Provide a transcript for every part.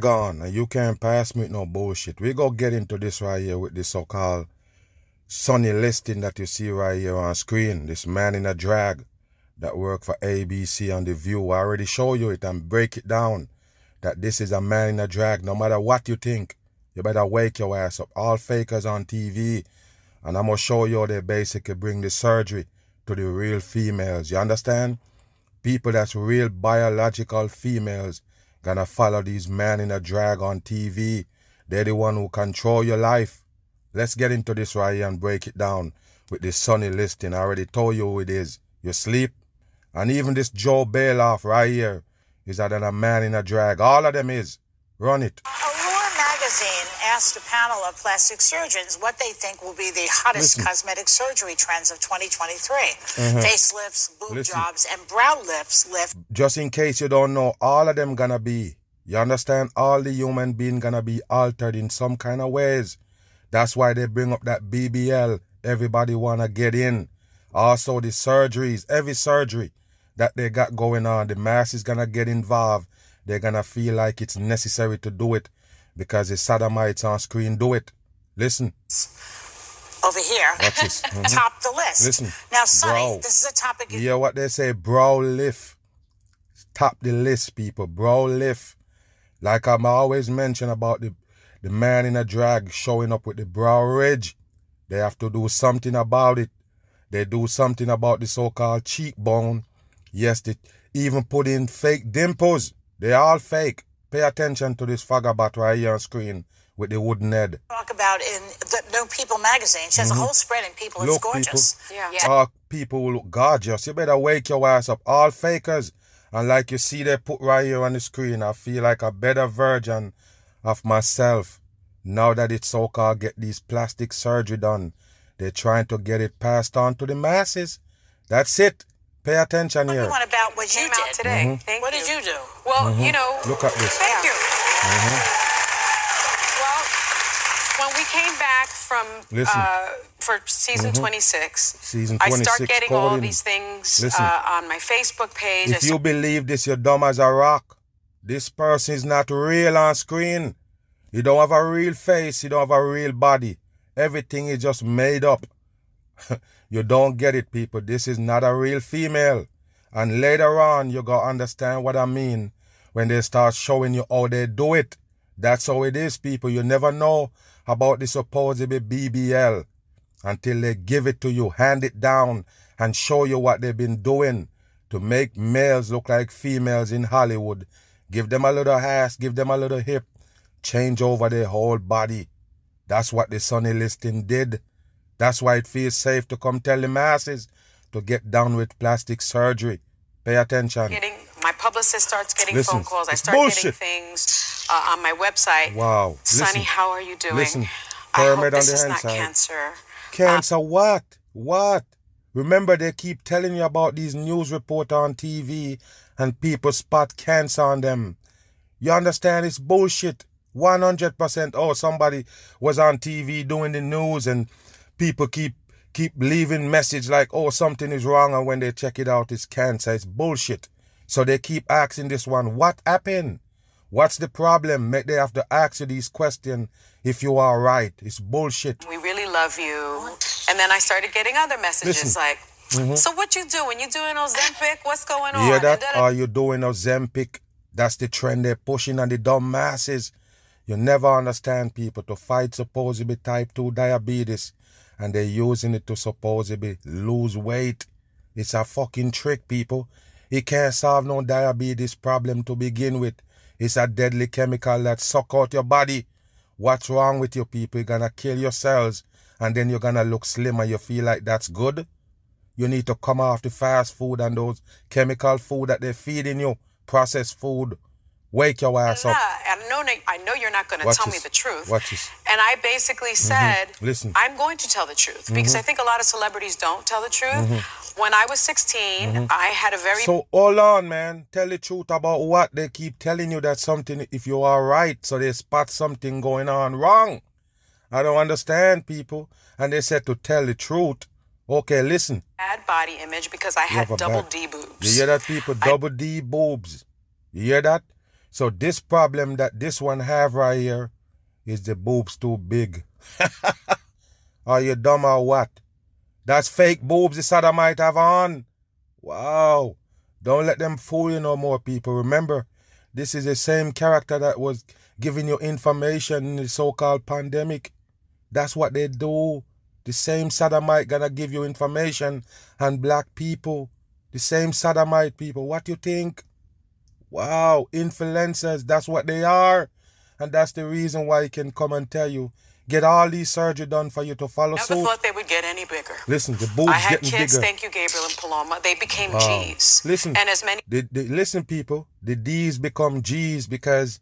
Gone, you can't pass me no bullshit. We go get into this right here with this so-called Sunny Hostin that you see right here on screen. This man in a drag that work for ABC on The View. I already show you it and break it down that this is a man in a drag. No matter what you think, you better wake your ass up. All fakers on TV. And I'm going to show you they basically bring the surgery to the real females. You understand? People that's real biological females gonna follow these men in a drag on TV. They're the one who control your life. Let's get into this right here and break it down with this Sunny Hostin. I already told you who it is. You sleep. And even this Joe Bailoff right here is that a man in a drag. All of them is. Run it. Asked a panel of plastic surgeons what they think will be the hottest Listen. cosmetic surgery trends of 2023. Mm-hmm. Facelifts, boob Listen. jobs, and brow lifts lift Just in case you don't know, all of them gonna be. You understand? All the human being gonna be altered in some kind of ways. That's why they bring up that BBL. Everybody wanna get in. Also the surgeries, every surgery that they got going on, the mass is gonna get involved. They're gonna feel like it's necessary to do it because the sodomites on screen do it. Listen, over here Watch this. Mhm. top the list. Listen, now, Sonny, brow. this is a topic you hear what they say? Brow lift. Top the list, people. Brow lift. Like I'm always mention about the the man in a drag showing up with the brow ridge. They have to do something about it. They do something about the so-called cheekbone. Yes, they even put in fake dimples. They all fake. Pay attention to this vagabot right here on screen with the wooden head. talk about in the No People magazine. She has a whole spread in People. It's Mm-hmm. Look, gorgeous. people. All people who look gorgeous. You better wake your ass up. All fakers. And like you see they put right here on the screen, I feel like a better version of myself. Now that it's so called get these plastic surgery done. They're trying to get it passed on to the masses. That's it. Pay attention Tell here. me one about what you did. today. Mm-hmm. Thank What you. did you do? Well, you know. Look at this. Thank you. Well, when we came back from uh, for season 26, Season 26, I start getting all coding. these things uh, on my Facebook page. I If you believe this, you're dumb as a rock. This person is not real on screen. You don't have a real face. You don't have a real body. Everything is just made up. you don't get it, people. This is not a real female. And later on, you gonna understand what I mean when they start showing you how they do it. That's how it is, people. You never know about the supposed BBL until they give it to you, hand it down, and show you what they've been doing to make males look like females in Hollywood. Give them a little ass, give them a little hip, change over their whole body. That's what the Sunny Hostin did. That's why it feels safe to come tell the masses to get down with plastic surgery. Pay attention. getting my publicist starts getting Listen, phone calls. I start bullshit. getting things uh, on my website. Wow. Sonny, Listen. how are you doing? Listen. I hope Pyramid on this the is not cancer. Cancer what? What? Remember they keep telling you about these news reports on TV and people spot cancer on them. You understand it's bullshit. 100% oh somebody was on TV doing the news and people keep keep leaving message like oh something is wrong and when they check it out it's cancer. It's bullshit. So they keep asking this one what happened? What's the problem? Make they have to ask you these questions if you are right. It's bullshit. We really love you. And then I started getting other messages Listen. Mm-hmm. like, so what you doing? You doing Ozempic? What's going on? You hear that? Are you doing Ozempic? That's the trend they're pushing on the dumb masses. You never understand people to fight supposedly type 2 diabetes and they're using it to supposedly lose weight. It's a fucking trick, people. It can't solve no diabetes problem to begin with. It's a deadly chemical that suck out your body. What's wrong with you people? You're gonna kill yourselves and then you're gonna look slim and you feel like that's good? You need to come off the fast food and those chemical food that they're feeding you, processed food. Wake your ass up. I know, I know you're not going to tell me the truth. Watch this. And I basically mm-hmm. said, Listen. I'm going to tell the truth mm-hmm. because I think a lot of celebrities don't tell the truth. Mm-hmm. When I was 16, I had a very So hold on, man. Tell the truth about what they keep telling you that something if you are right, so they spot something going on wrong. I don't understand people. And they said to tell the truth. Okay, listen. bad body image because I had double bad- D boobs. You hear that people? Double D boobs. You hear that? So this problem that this one have right here is the boobs too big. Are you dumb or what? That's fake boobs the sodomite have on. Wow. Don't let them fool you no more, people. Remember, this is the same character that was giving you information in the so-called pandemic. That's what they do. The same sodomite gonna give you information and black people. The same sodomite people. What you think? Wow, influencers, that's what they are. And that's the reason why he can come and tell you, get all these surgery done for you to follow Never suit. thought they would get any bigger. Listen, the boobs I had getting kids, bigger. thank you, Gabriel and Paloma. They became Wow. G's. Listen, And as many the, the, listen, people. The D's become G's because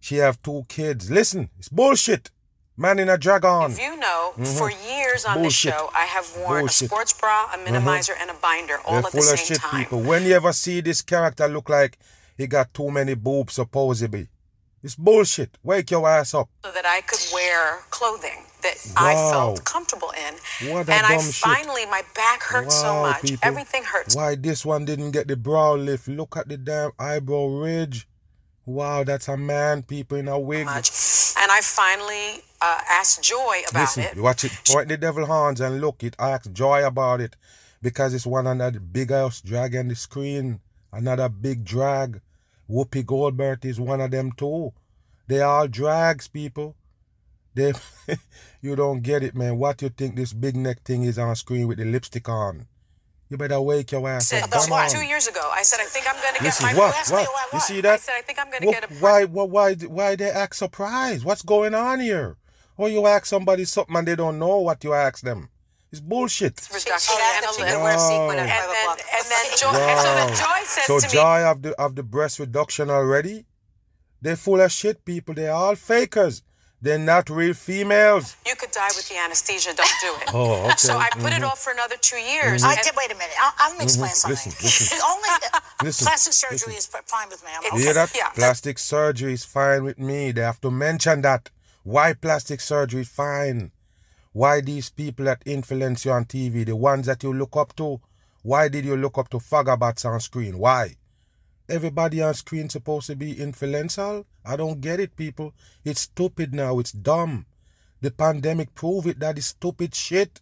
she have two kids. Listen, it's bullshit. Man in a dragon. If you know, for years on Mm-hmm. This show, I have worn Bullshit. a sports bra, a minimizer, and a binder all They're at full the of same shit, time. people. When you ever see this character look like he got too many boobs, supposedly, it's bullshit. Wake your ass up. So that I could wear clothing that I felt comfortable in. What a and I dumb shit. finally, my back hurt so much. people. Everything hurts Why this one didn't get the brow lift? Look at the damn eyebrow ridge. Wow, that's a man, people in a wig. much. And I finally uh, asked Joy about Listen, it. watch it. Point the devil horns and look. It asked Joy about it because it's one of the biggest drag on the screen. Another big drag. Whoopi Goldberg is one of them too. They all drags, people. They, you don't get it, man. What you think this big neck thing is on screen with the lipstick on? You better wake your ass up. about Come on. two years ago. I said, I think I'm going to get Listen, my what? What? You see I that? said, I think I'm going to get a why, why, why, why they act surprised? What's going on here? Or you ask somebody something and they don't know what you ask them. It's bullshit. reduction She and asked a if she could lip. wear sequin at five then, o'clock. and then Joy, Wow. so then Joy says So to me, "So joy of the of the breast reduction already. They're full of shit, people. They're all fakers. They're not real females. you could die with the anesthesia. Don't do it. Oh, okay. Mm-hmm. So I put it off for another two years. I did. Wait a minute. I'll, I'll explain something. Mm-hmm. Listen, listen. The only uh, Listen, plastic surgery listen. is fine with me. I'm It's- You hear that? Yeah. Plastic surgery is fine with me. They have to mention that. Why plastic surgery is fine? Why these people that influence you on TV, the ones that you look up to, why did you look up to Fagabats on screen? Why? Everybody on screen supposed to be influential? I don't get it, people. It's stupid now. It's dumb. The pandemic prove it that is stupid shit.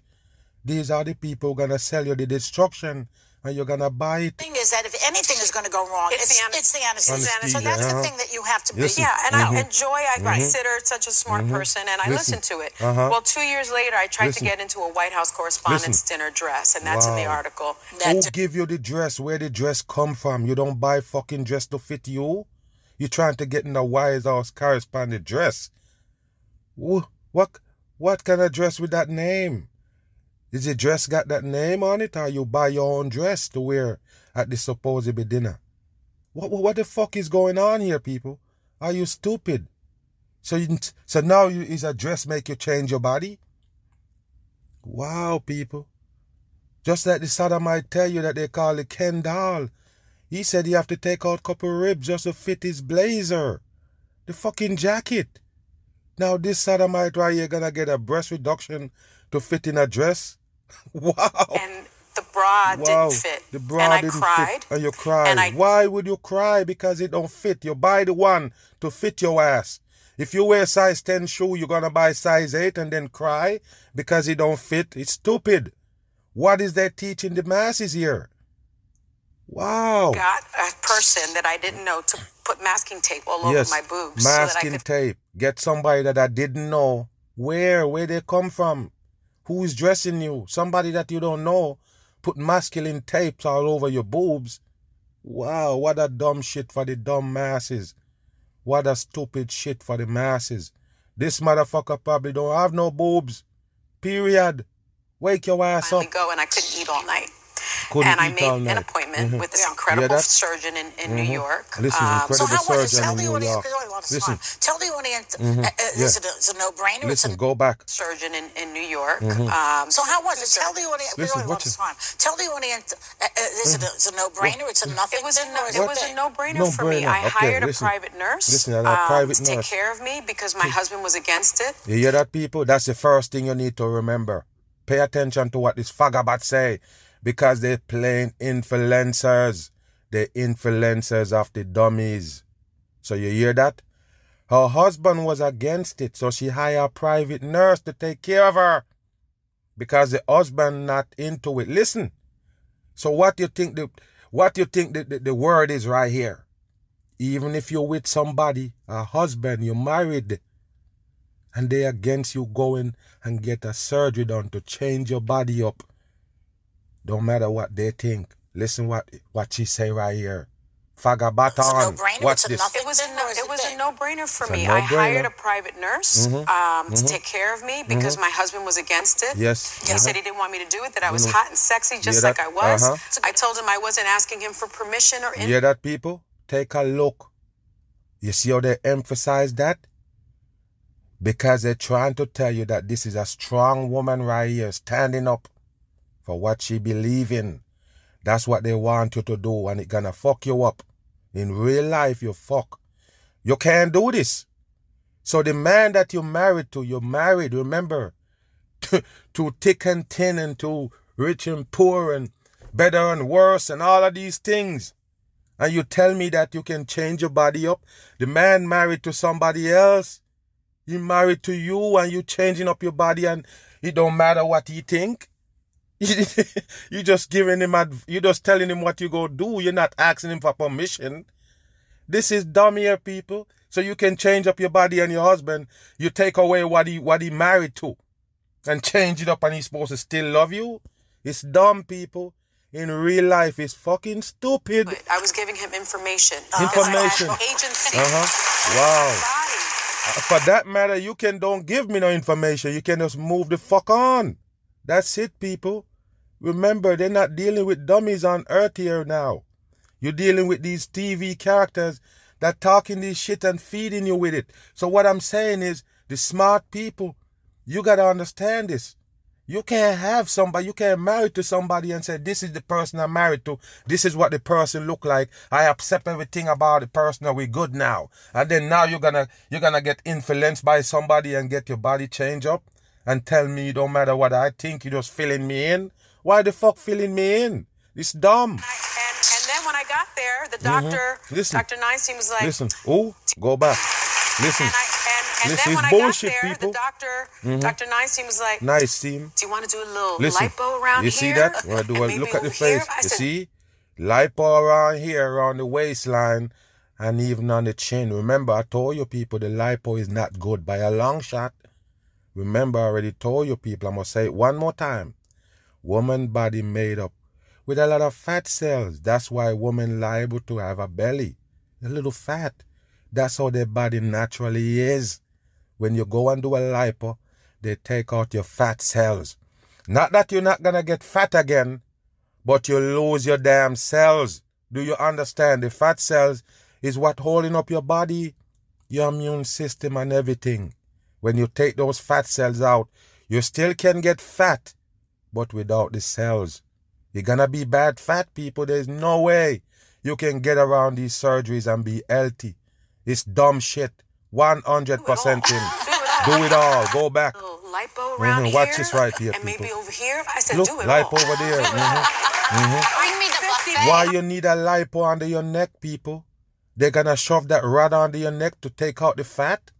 These are the people gonna sell you the destruction and you're gonna buy it. The thing is that if anything is going to go wrong, It's it's, the an- it's the anesthesia. Anesthesia, So that's uh-huh. the thing that you have to be. Listen. Yeah, and Mm-hmm. I enjoy. I consider such a smart person, and I Listen. listen to it. Uh-huh. Well, two years later, I tried Listen. to get into a White House Correspondents' Dinner dress, and that's in the Wow. article. Who That- give you the dress? Where the dress come from? You don't buy fucking dress to fit you. You're trying to get in a White House correspondent dress. Wh- What what kind of dress with that name? Is the dress got that name on it, or you buy your own dress to wear at the supposed dinner? What, what what the fuck is going on here, people? Are you stupid? So you so now you, is a dress make you change your body? Wow, people. Just like the sodomite tell you that they call it Ken doll. He said he have to take out couple ribs just to fit his blazer. The fucking jacket. Now this sodomite right here gonna get a breast reduction to fit in a dress? wow. And the bra wow. didn't fit. The bra and I didn't cried. fit. And you cried. And I Why would you cry? Because it don't fit. You buy the one to fit your ass. If you wear size 10 shoe, you're gonna buy size 8 and then cry because it don't fit. It's stupid. What is that teaching the masses here? Wow. got a person that I didn't know to put masking tape all over yes. my boobs so that I Masking could tape. Get somebody that I didn't know. Where? Where they come from? Who is dressing you? Somebody that you don't know. Put masculine tapes all over your boobs. Wow, what a dumb shit for the dumb masses. What a stupid shit for the masses. This motherfucker probably don't have no boobs. Period. Wake your ass up. finally go and I couldn't eat all night. Couldn't and I made all an night. appointment Mhm. with this Yeah, incredible surgeon in, in New York. Listen, Um, incredible So how was it? surgeon Tell in the New audience, York. because only a Listen. time. Tell the audience, uh, Mhm. uh, Yeah. is it a, it's a no-brainer? Listen, it's a, go back. surgeon in, in New York. Mhm. Um, so how was it? Tell the audience, because Listen, only a watch of it. Tell the audience, uh, uh, is a, it's a no-brainer? It's a nothing It was a no, or is it it was a big? no-brainer for me. I Okay, hired a private nurse Listen, a um, private to take care of me because my husband was against it. You hear that, people? That's the first thing you need to remember. Pay attention to what this fagabat say, because they're playing influencers. They're influencers of the dummies. So you hear that? Her husband was against it, so she hired a private nurse to take care of her. Because the husband not into it. Listen. So what you think the what you think the, the, the word is right here? Even if you're with somebody, a husband, you're married, and they against you going and get a surgery done to change your body up. Don't matter what they think. Listen what what she say right here. Fagabaton. no-brainer. Watch this. It was a no, or is it it was a big? no-brainer for It's me. I no-brainer. hired a private nurse Mhm. um, to Mhm. take care of me because Mhm. my husband was against it. Yes. He Uh-huh. said he didn't want me to do it, that I was Mhm. hot and sexy just Yeah, like I was. uh-huh. I told him I wasn't asking him for permission or You anything. hear that, people? Take a look. You see how they emphasize that? Because they're trying to tell you that this is a strong woman right here, standing up for what she believe in. That's what they want you to do, and it gonna fuck you up. In real life, you fuck. You can't do this. So the man that you married to, you're married, remember, to, to thick and thin and to rich and poor and better and worse and all of these things. And you tell me that you can change your body up. The man married to somebody else. He married to you and you changing up your body and it don't matter what he think. you just giving him adv- you just telling him what you go do. You're not asking him for permission. This is dumb here, people. So you can change up your body and your husband. You take away what he what he married to and change it up and he's supposed to still love you. It's dumb, people. In real life, it's fucking stupid. I was giving him information. Information. Because I had agency. Uh-huh. Wow. For that matter, you can don't give me no information. You can just move the fuck on. That's it, people. Remember, they're not dealing with dummies on earth here now. You're dealing with these TV characters that talking this shit and feeding you with it. So what I'm saying is, the smart people, you gotta understand this. You can't have somebody, you can't marry to somebody and say, this is the person I'm married to. This is what the person look like. I accept everything about the person and we're good now. And then now you're gonna, you're gonna get influenced by somebody and get your body change up and tell me it don't matter what I think, you're just filling me in. Why the fuck filling me in? It's dumb. And, and then when I got there, the doctor, Listen. Dr. Neinstein was like, Listen, oh, go back. Listen, and, I, and, and then when I bullshit, got there, people. the doctor, Mhm. Dr. Neinstein was like, nice team. do you want to do a little Listen, lipo around you here? see that? I do a, look at the over here?" face. I You see? Lipo around here, around the waistline, and even on the chin. Remember, I told you people the lipo is not good by a long shot. Remember, I already told you people, I'm going to say it one more time. Woman body made up with a lot of fat cells. That's why women liable to have a belly. A little fat. That's how their body naturally is. When you go and do a lipo, they take out your fat cells. Not that you're not gonna get fat again, but you lose your damn cells. Do you understand? The fat cells is what holding up your body, your immune system and everything. When you take those fat cells out, you still can get fat, but without the cells. You're gonna be bad fat people. There's no way you can get around these surgeries and be healthy. It's dumb shit. 100% in. Do it all. Go back. little lipo around Mhm, here. Watch this right here, And people. maybe over here. I said, Look, do it lipo all. over there. Mhm, mhm. Bring me the buffet. Why you need a lipo under your neck, people? They're gonna shove that rod under your neck to take out the fat?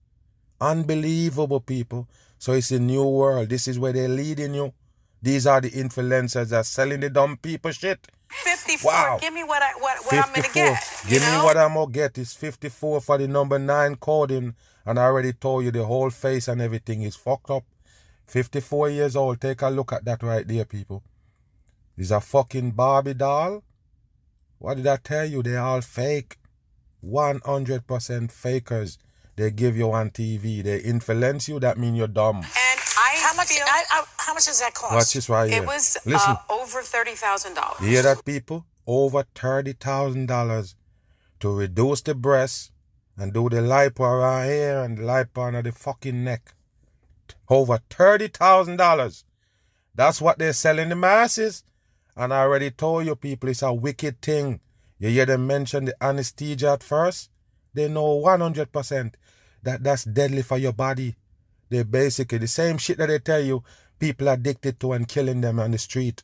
Unbelievable, people. So it's a new world. This is where they're leading you. These are the influencers that are selling the dumb people shit. 54. Wow. Give me what, I, what, what I'm going to get. Give know? me what I'm gonna get. It's 54 for the number nine coding. And I already told you the whole face and everything is fucked up. 54 years old. Take a look at that right there, people. Is a fucking Barbie doll. What did I tell you? They're all fake. 100% fakers. They give you on TV. They influence you. That mean you're dumb. And I How much? I, I, how much does that cost? Watch this right here. It was Listen, uh, over thirty thousand dollars. you hear that, people? Over thirty thousand dollars to reduce the breast and do the lipo around here and the lipo under the fucking neck. Over thirty thousand dollars. That's what they're selling the masses. And I already told you people it's a wicked thing. You hear them mention the anesthesia at first? They know 100% that that's deadly for your body. They basically the same shit that they tell you people addicted to and killing them on the street.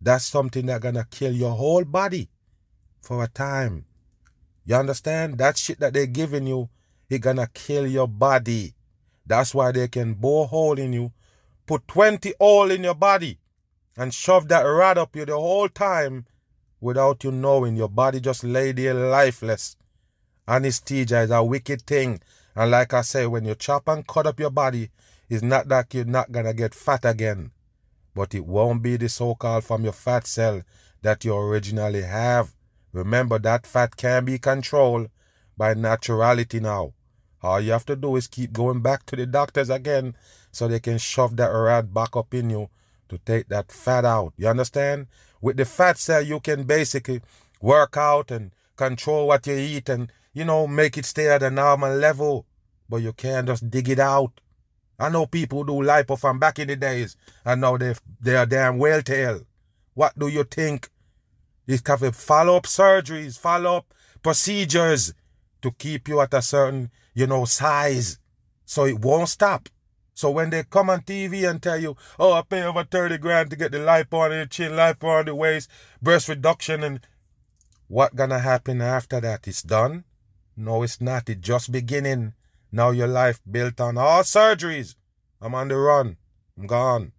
That's something that gonna kill your whole body for a time. You understand? That shit that they're giving you, it gonna kill your body. That's why they can bore hole in you, put 20 hole in your body, and shove that rat up you the whole time without you knowing. Your body just lay there lifeless. Anesthesia is a wicked thing. And like I say, when you chop and cut up your body, it's not that you're not gonna get fat again. But it won't be the so-called from your fat cell that you originally have. Remember that fat can be controlled by naturality now. All you have to do is keep going back to the doctors again so they can shove that rat back up in you to take that fat out. You understand? With the fat cell, you can basically work out and control what you eat and, you know, make it stay at a normal level. But you can't just dig it out. I know people do lipo from back in the days and now they they are damn well tail. What do you think? These have to follow up surgeries, follow up procedures to keep you at a certain, you know, size. So it won't stop. So when they come on TV and tell you, oh, I pay over 30 grand to get the lipo on the chin, lipo on the waist, breast reduction, and what gonna happen after that? It's done? No, it's not. It's just beginning. Now your life built on all surgeries. I'm on the run. I'm gone.